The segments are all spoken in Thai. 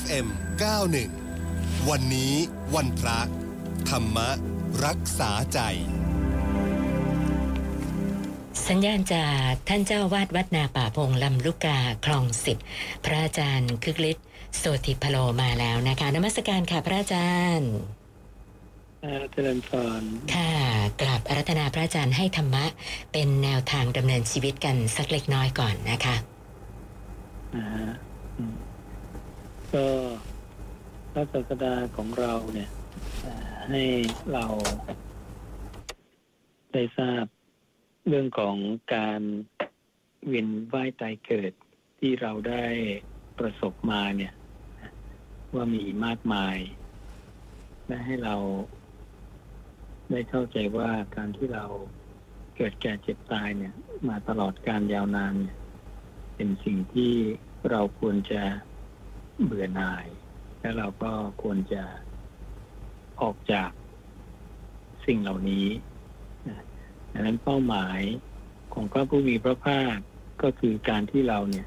FM 91 วันนี้วันพระ ธรรมรักษาใจ สัญญาณจากท่านเจ้าวาดวัดนาป่าพงลำลูกกาคลองสิบพระอาจารย์คึกฤทธิ์โสติพโลมาแล้วนะคะนมัสการค่ะพระอาจารย์เจริญพรค่ะกราบอารัธนาพระอาจารย์ให้ธรรมะ เป็นแนวทางดำเนินชีวิตกันสักเล็กน้อยก่อนนะคะนะฮะอืม ก็พระศาสดาของเราเนี่ยให้เราได้ทราบเรื่องของการเวียนว่ายตายเกิดที่เราได้ประสบมาเนี่ย ว่ามีมากมาย และให้เราได้เข้าใจว่าการที่เราเกิดแก่เจ็บตายเนี่ย มาตลอดการยาวนานเนี่ย เป็นสิ่งที่เราควรจะ เบื่อหน่าย และเราก็ควรจะออกจากสิ่งเหล่านี้ดังนั้นเป้าหมายของพระผู้มีพระภาคก็คือการที่เราเนี่ย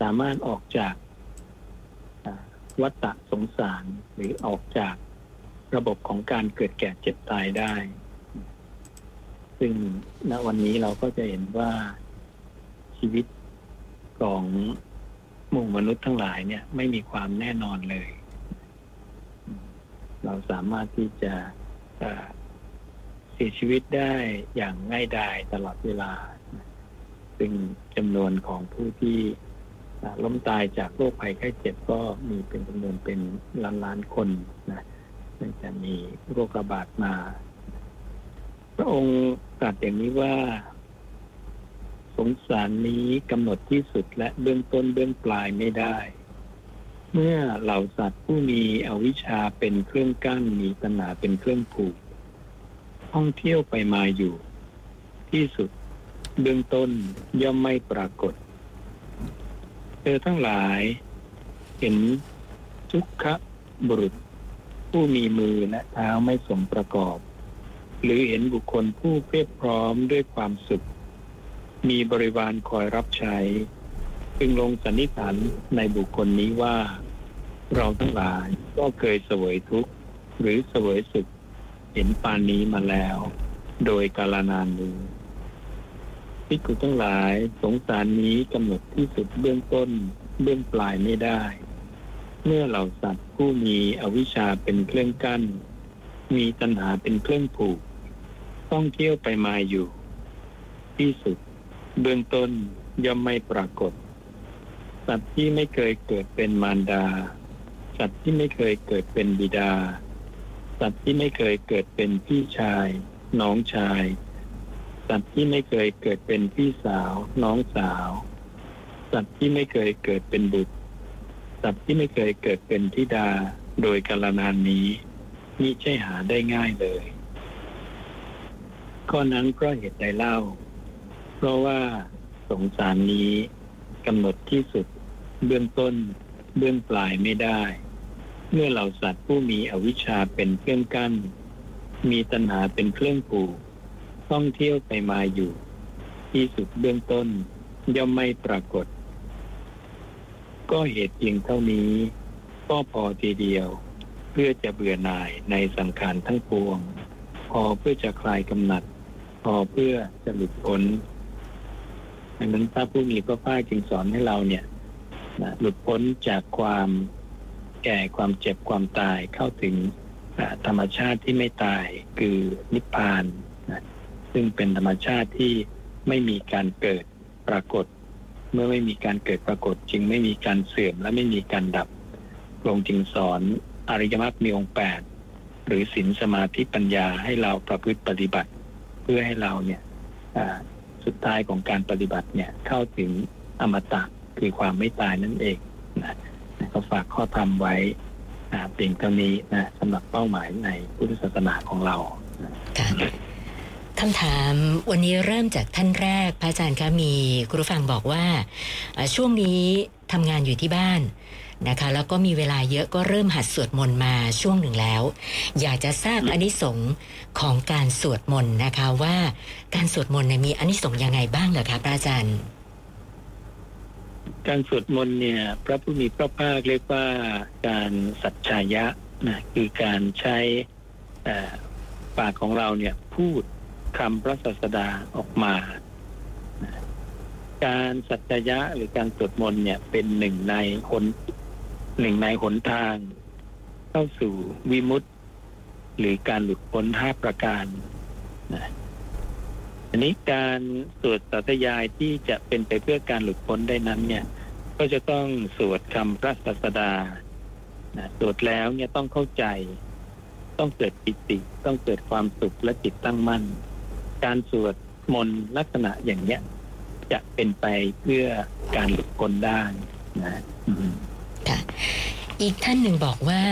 สามารถออกจากวัฏสงสารหรือออกจากระบบของการเกิดแก่เจ็บตายได้ ซึ่งณวันนี้เราก็จะเห็นว่าชีวิตของ หมู่มนุษย์ทั้งหลายเนี่ย ไม่มีความแน่นอนเลย เราสามารถที่จะเสียชีวิตได้อย่างง่ายดายตลอดเวลา ซึ่งจำนวนของผู้ที่ล้มตายจากโรคภัยไข้เจ็บก็มีเป็นจำนวนเป็นล้านล้านคนนะเนื่องจากมีโรคระบาดมา พระองค์ตรัสอย่างนี้ว่า สงสารนี้กำหนดที่สุดและเบื้องต้นเบื้องปลายไม่ได้ เมื่อเหล่าสัตว์ผู้มีอวิชชาเป็นเครื่องกั้นมีตัณหาเป็นเครื่องผูกท่องเที่ยวไปมาอยู่ ที่สุดเบื้องต้นย่อมไม่ปรากฏ เธอทั้งหลาย เห็นทุกขบุรุษ ผู้มีมือและเท้าไม่สมประกอบ หรือเห็นบุคคลผู้เพียบพร้อมด้วยความสุข มีบริวารคอยรับใช้ จึงลงสันนิษฐานในบุคคลนี้ว่า เราทั้งหลายก็เคยเสวยทุกข์ หรือเสวยสุขเห็นปานนี้มาแล้ว โดยกาลนานนี้พิกุทั้งหลายสงสารนี้กำหนดที่สุดเบื้องต้นเบื้องปลายไม่ได้ เมื่อเหล่าสัตว์ผู้มีอวิชชาเป็นเครื่องกั้น มีตัณหาเป็นเครื่องผูก ต้องเที่ยวไปมาอยู่ ที่สุด เบื้องต้นย่อมไม่ปรากฏ สัตว์ที่ไม่เคยเกิดเป็นมารดา สัตว์ที่ไม่เคยเกิดเป็นบิดา สัตว์ที่ไม่เคยเกิดเป็นพี่ชาย น้องชาย สัตว์ที่ไม่เคยเกิดเป็นพี่สาว น้องสาว สัตว์ที่ไม่เคยเกิดเป็นบุตร สัตว์ที่ไม่เคยเกิดเป็นธิดา โดยกาลนานนี้มิใช่หาได้ง่ายเลย ข้อนั้นเพราะเหตุใดเล่า เพราะว่าสงสารนี้กำหนดที่สุดเบื้องต้นเบื้องปลายไม่ได้ เมื่อเหล่าสัตว์ผู้มีอวิชชาเป็นเครื่องกั้น มีตัณหาเป็นเครื่องผูกท่องเที่ยวไปมาอยู่ ที่สุดเบื้องต้นย่อมไม่ปรากฏ ก็เหตุเพียงเท่านี้ก็พอทีเดียว เพื่อจะเบื่อหน่ายในสังขารทั้งปวง พอเพื่อจะคลายกำหนัด พอเพื่อจะหลุดพ้น ดังนั้นพระผู้มีพระภาคจึงสอนให้เราเนี่ยนะหลุดพ้นจากความแก่ความเจ็บความตายเข้าถึงธรรมชาติที่ไม่ตายคือนิพพานนะซึ่งเป็นธรรมชาติที่ไม่มีการเกิดปรากฏ เมื่อไม่มีการเกิดปรากฏ จึงไม่มีการเสื่อมและไม่มีการดับพระองค์จึงสอนอริยมรรคมีองค์แปดหรือศีลสมาธิปัญญาให้เราประพฤติปฏิบัติ เพื่อให้เราเนี่ย สุดท้ายของการปฏิบัติเนี่ยเข้าถึงอมตะคือความไม่ตายนั่นเองนะก็ฝากข้อธรรมไว้เพียงเท่านี้นะสำหรับเป้าหมายในพุทธศาสนาของเราค่ะคำถามวันนี้เริ่มจากท่านแรก พระอาจารย์คะมีคุณผู้ฟังบอกว่า ช่วงนี้ทำงานอยู่ที่บ้าน นะคะ แล้วก็มีเวลาเยอะก็เริ่มหัดสวดมนต์มาช่วงหนึ่งแล้ว อยากจะทราบอานิสงส์ของการสวดมนต์นะคะว่าการสวดมนต์เนี่ยมีอานิสงส์ยังไงบ้างเหรอคะพระอาจารย์ การสวดมนต์เนี่ย พระผู้มีพระภาคเรียกว่าการสัจจายะนะคือการใช้เอ่อปากของเราเนี่ยพูดคำพระศาสดาออกมานะการสัจจายะหรือการสวดมนต์เนี่ยเป็นหนึ่งในหน หนึ่งในหนทาง เข้าสู่วิมุตติ หรือการหลุดพ้นห้าประการนะอันนี้การสวดสัตยายที่จะเป็นไปเพื่อการหลุดพ้นได้นั้น เนี่ย ก็จะต้องสวดคำพระศาสดานะสวดแล้วเนี่ยต้องเข้าใจ ต้องเกิดปิติ ต้องเกิดความสุขและจิตตั้งมั่น การสวดมนต์ลักษณะอย่างเนี้ยจะเป็นไปเพื่อการหลุดพ้นได้นะ อีกท่านหนึ่งบอกว่า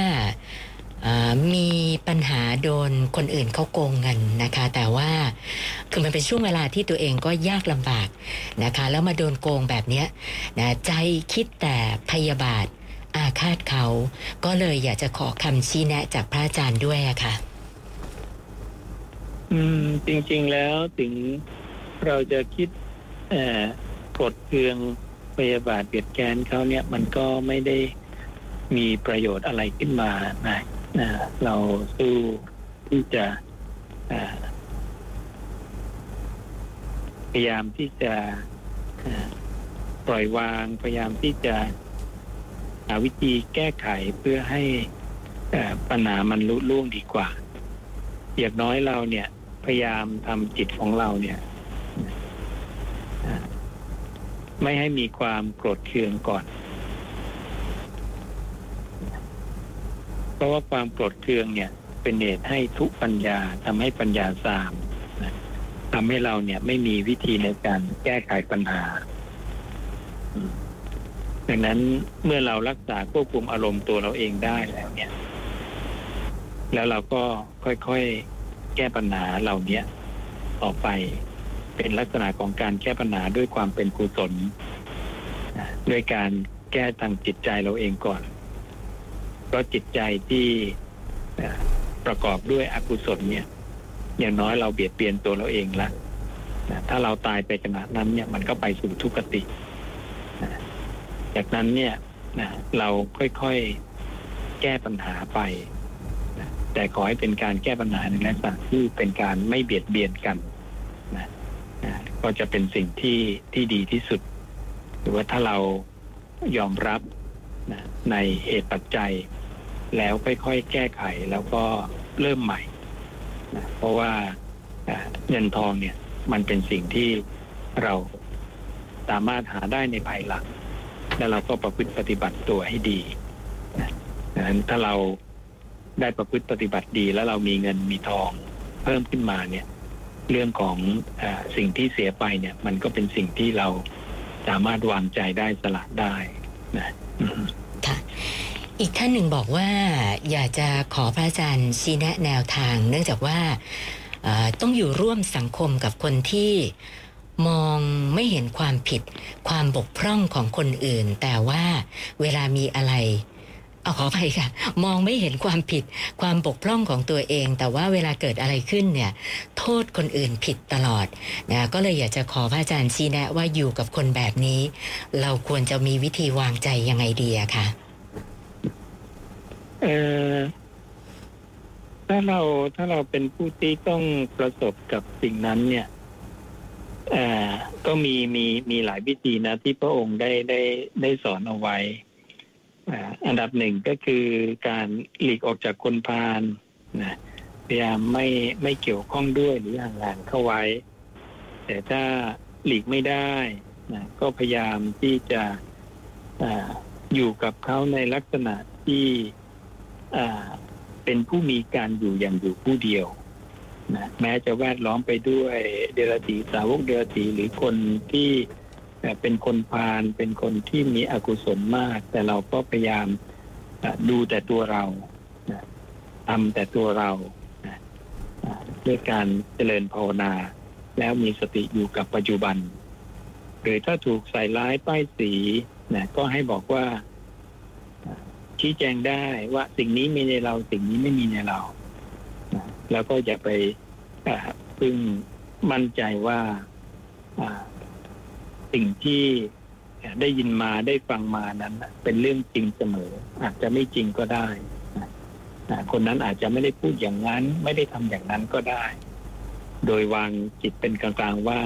มีปัญหาโดนคนอื่นเขาโกงเงินนะคะ แต่ว่าคือมันเป็นช่วงเวลาที่ตัวเองก็ยากลำบากนะคะ แล้วมาโดนโกงแบบนี้นะใจคิดแต่พยาบาทอาฆาตเขา ก็เลยอยากจะขอคำชี้แนะจากพระอาจารย์ด้วยอะค่ะ อืม จริง ๆแล้วถึงเราจะคิดกดเคืองพยาบาทเบียดแกนเขาเนี่ย มันก็ไม่ได้ มีประโยชน์อะไรขึ้นมานะเราสู้ที่จะพยายามที่จะปล่อยวางพยายามที่จะหาวิธีแก้ไขเพื่อให้ปัญหามันลุล่วงดีกว่า อย่างน้อยเราเนี่ย พยายามทำจิตของเราเนี่ย ไม่ให้มีความโกรธเคืองก่อน เพ ราะว่าความโกรธเคืองเนี่ยเป็นเหตุให้ทุปัญญาทำให้ปัญญาสามนะทำให้เราเนี่ยไม่มีวิธีในการแก้ไขปัญหาดังนั้นเมื่อเรารักษาควบคุมอารมณ์ตัวเราเองได้แล้วเนี่ย แล้วเราก็ค่อยๆแก้ปัญหาเหล่านี้ต่อไปเป็นลักษณะของการแก้ปัญหาด้วยความเป็นกุศลด้วยการแก้ทางจิตใจเราเองก่อน เพราะจิตใจที่ประกอบด้วยอกุศลเนี่ย อย่างน้อยเราเบียดเบียนตัวเราเองละถ้าเราตายไปขนาดนั้นเนี่ยมันก็ไปสู่ทุกขติจากนั้นเนี่ยเราค่อยๆแก้ปัญหาไปแต่ขอให้เป็นการแก้ปัญหาในลักษณะที่เป็นการไม่เบียดเบียนกันนะก็จะเป็นสิ่งที่ที่ดีที่สุด หรือว่าถ้าเรายอมรับ นะในเหตุปัจจัย แล้วค่อยๆแก้ไขแล้วก็เริ่มใหม่นะเพราะว่าเงินทองเนี่ยมันเป็นสิ่งที่เราสามารถหาได้ในภายหลัง แล้วเราก็ประพฤติปฏิบัติตัวให้ดีนะดังนั้นถ้าเราได้ประพฤติปฏิบัติดี แล้วเรามีเงินมีทองเพิ่มขึ้นมาเนี่ย เรื่องของอสิ่งที่เสียไปเนี่ย มันก็เป็นสิ่งที่เราสามารถวางใจได้สละได้นะ ค่ะอีกท่านหนึ่งบอกว่าอยากจะขอพระอาจารย์ชี้แนะแนวทาง เนื่องจากว่าต้องอยู่ร่วมสังคมกับคนที่มองไม่เห็นความผิด ความบกพร่องของคนอื่น แต่ว่าเวลามีอะไร เอาขอไปค่ะ มองไม่เห็นความผิดความบกพร่องของตัวเอง แต่ว่าเวลาเกิดอะไรขึ้นเนี่ยโทษคนอื่นผิดตลอดนะก็เลยอยากจะขอพระอาจารย์ชี้แนะว่าอยู่กับคนแบบนี้ เราควรจะมีวิธีวางใจยังไงดีอะคะเออถ้าเราถ้าเราเป็นผู้ที่ต้องประสบกับสิ่งนั้นเนี่ยเออก็มีมีมีหลายวิธีนะที่พระองค์ได้ได้ได้สอนเอาไว้ อันดับหนึ่งก็คือการหลีกออกจากคนพาลนะพยายามไม่ไม่เกี่ยวข้องด้วยหรือห่างๆเข้าไว้ แต่ถ้าหลีกไม่ได้นะก็พยายามที่จะออยู่กับเขาในลักษณะที่เป็นผู้มีการอยู่อย่างอยู่ผู้เดียวนะแม้จะแวดล้อมไปด้วยเดรัจฉีสาวกเดรัจฉีหรือคนที่ เป็นคนพาลเป็นคนที่มีอกุศลมาก แต่เราก็พยายามดูแต่ตัวเราทำแต่ตัวเราด้วยการเจริญภาวนา แล้วมีสติอยู่กับปัจจุบัน หรือถ้าถูกใส่ร้ายป้ายสีนะก็ให้บอกว่าชี้แจงได้ว่าสิ่งนี้มีในเราสิ่งนี้ไม่มีในเรานะแล้วก็อย่าไปอ่าพึ่งมั่นใจว่า สิ่งที่ได้ยินมาได้ฟังมานั้น เป็นเรื่องจริงเสมอ อาจจะไม่จริงก็ได้คนนั้นอาจจะไม่ได้พูดอย่างนั้น ไม่ได้ทำอย่างนั้นก็ได้ โดยวางจิตเป็นกลางๆว่า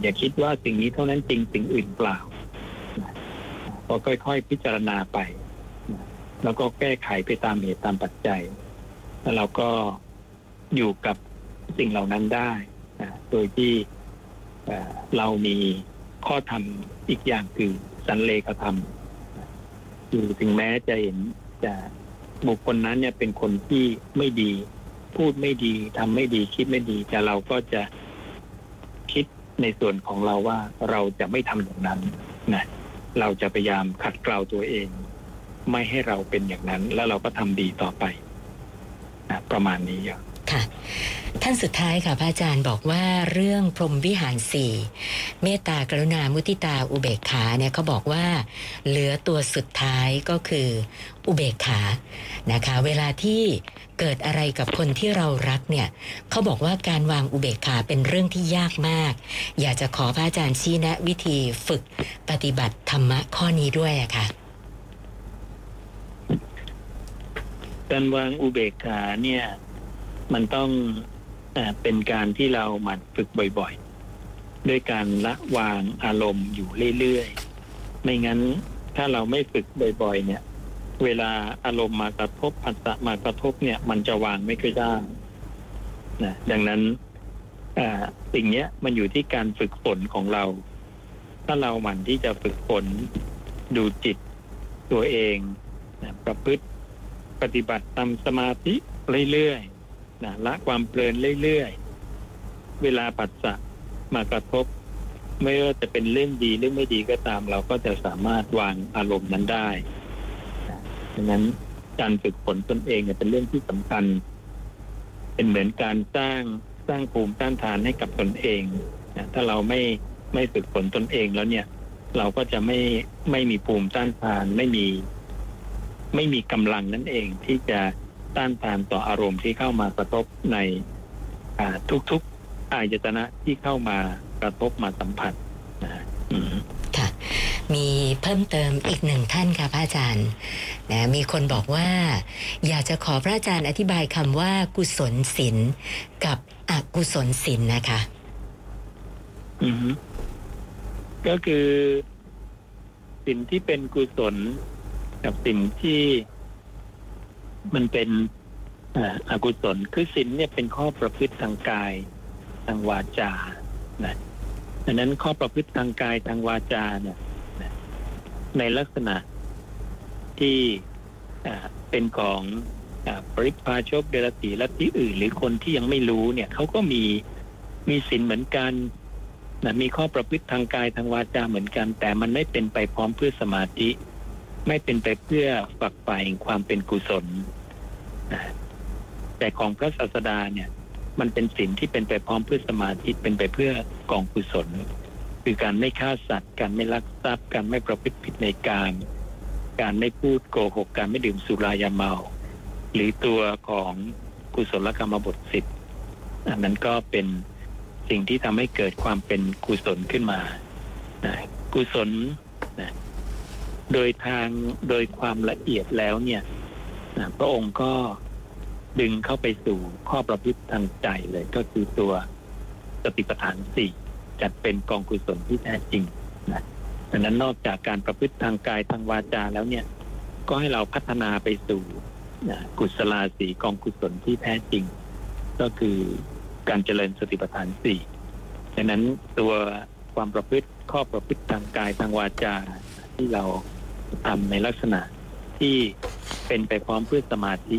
อย่าคิดว่าสิ่งนี้เท่านั้นจริงสิ่งอื่นเปล่านะก็ค่อยๆพิจารณาไป แล้วก็แก้ไขไปตามเหตุตามปัจจัย แล้วเราก็อยู่กับสิ่งเหล่านั้นได้โดยที่ เรามีข้อธรรมอีกอย่างคือสันเลขธรรมคือถึงแม้จะเห็นจะบุคคลนั้นเนี่ยเป็นคนที่ไม่ดี พูดไม่ดีทำไม่ดี คิดไม่ดี แต่เราก็จะคิดในส่วนของเราว่าเราจะไม่ทำอย่างนั้นนะเราจะพยายามขัดเกลาตัวเอง ไม่ให้เราเป็นอย่างนั้น แล้วเราก็ทำดีต่อไปนะประมาณนี้ครับ ค่ะ ท่านสุดท้ายค่ะพระอาจารย์บอกว่าเรื่องพรหมวิหารสี่เมตตากรุณามุทิตาอุเบกขาเนี่ยเขาบอกว่า เหลือตัวสุดท้ายก็คืออุเบกขานะคะ เวลาที่เกิดอะไรกับคนที่เรารักเนี่ยเขาบอกว่าการวางอุเบกขาเป็นเรื่องที่ยากมาก อยากจะขอพระอาจารย์ชี้แนะวิธีฝึกปฏิบัติธรรมะข้อนี้ด้วยอะค่ะการวางอุเบกขาเนี่ย มันต้องเป็นการที่เราหมั่นฝึกบ่อยๆ ด้วยการละวางอารมณ์อยู่เรื่อยๆ ไม่งั้นถ้าเราไม่ฝึกบ่อยๆ เนี่ย เวลาอารมณ์มากระทบอัตตะมากระทบเนี่ย มันจะวางไม่ค่อยได้นะดังนั้นสิ่งเนี้ยมันอยู่ที่การฝึกฝนของเรา ถ้าเราหมั่นที่จะฝึกฝนดูจิตตัวเองนะประพฤติปฏิบัติตามสมาธิเรื่อยๆ นะละความเพลินเรื่อยๆ เวลาปัสสะมากระทบ ไม่ว่าจะเป็นเรื่องดีหรือไม่ดีก็ตาม เราก็จะสามารถวางอารมณ์นั้นได้นะดังนั้นการฝึกฝนตนเองเนี่ยเป็นเรื่องที่สำคัญ เป็นเหมือนการสร้างสร้างภูมิต้านทานให้กับตนเองนะถ้าเราไม่ไม่ฝึกฝนตนเองแล้วเนี่ย เราก็จะไม่ไม่มีภูมิต้านทาน ไม่มี ไม่มีกำลังนั่นเองที่จะ ต้านทานต่ออารมณ์ที่เข้ามากระทบในอ่าทุกๆอายตนะที่เข้ามากระทบมาสัมผัสนะฮะอืมค่ะ มีเพิ่มเติมอีกหนึ่งท่านค่ะพระอาจารย์นะมีคนบอกว่า อยากจะขอพระอาจารย์อธิบายคำว่ากุศลศีลกับอกุศลศีลนะคะ อือฮึก็คือสิ่งที่เป็นกุศลกับสิ่งที่ มันเป็นอากุศลคือศีลเนี่ยเป็นข้อประพฤติทางกายทางวาจานะดังนั้นข้อประพฤติทางกายทางวาจาเนี่ยในลักษณะที่เป็นของอปริพาชกเดรตีและที่อื่น หรือคนที่ยังไม่รู้เนี่ยเขาก็มีมีศีลเหมือนกันนะมีข้อประพฤติทางกายทางวาจาเหมือนกัน แต่มันไม่เป็นไปพร้อมเพื่อสมาธิ ไม่เป็นไปเพื่อฝักใฝ่ความเป็นกุศล แต่ของพระศาสดาเนี่ย มันเป็นศีลที่เป็นไปพร้อมเพื่อสมาธิเป็นไปเพื่อกองกุศล คือการไม่ฆ่าสัตว์ การไม่ลักทรัพย์ การไม่ประพฤติผิดในการการไม่พูดโกหก การไม่ดื่มสุรายาเมา หรือตัวของกุศลกรรมบทสิบอันนั้นก็เป็นสิ่งที่ทำให้เกิดความเป็นกุศลขึ้นมานะกุศลนะ โดยทางโดยความละเอียดแล้วเนี่ยพระองค์ก็ดึงเข้าไปสู่ข้อประพฤติทางใจเลยก็คือตัวสติปัฏฐานสี่จัดเป็นกองกุศลที่แท้จริงนะดังนั้นนอกจากการประพฤติทางกายทางวาจาแล้วเนี่ย ก็ให้เราพัฒนาไปสู่กุศลาสีกองกุศลที่แท้จริง ก็คือการเจริญสติปัฏฐานสี่ดังนั้นตัวความประพฤติข้อประพฤติทางกายทางวาจาที่เรา ทำในลักษณะที่เป็นไปพร้อมเพื่อสมาธิ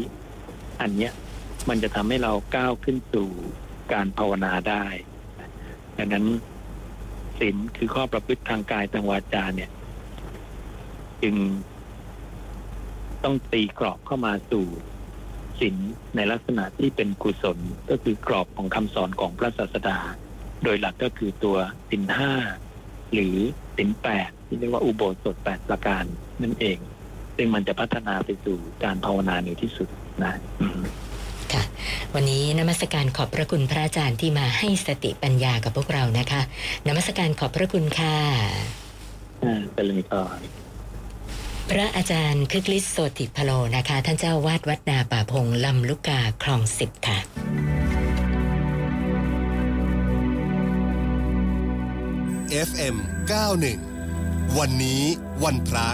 อันเนี้ยมันจะทำให้เราก้าวขึ้นสู่การภาวนาได้ดังนั้นศีลคือข้อประพฤติทางกายทางวาจาเนี่ย จึงต้องตีกรอบเข้ามาสู่ศีลในลักษณะที่เป็นกุศลก็คือกรอบของคำสอนของพระศาสดา โดยหลักก็คือตัวศีลห้าหรือศีลแปด ที่เรียกว่าอุโบสถแปดประการนั่นเอง ซึ่งมันจะพัฒนาไปสู่การภาวนาในที่สุดนะอืมค่ะวันนี้นมัสการขอบพระคุณพระอาจารย์ที่มาให้สติปัญญากับพวกเรานะคะ นมัสการขอบพระคุณค่ะอ่าเป็นเลยก่อนพระอาจารย์คึกฤทธิ์โสติพโลนะคะ ท่านเจ้าวาดวัดนาป่าพงลำลูกกาคลองสิบค่ะ FM 91 วันนี้วันพระ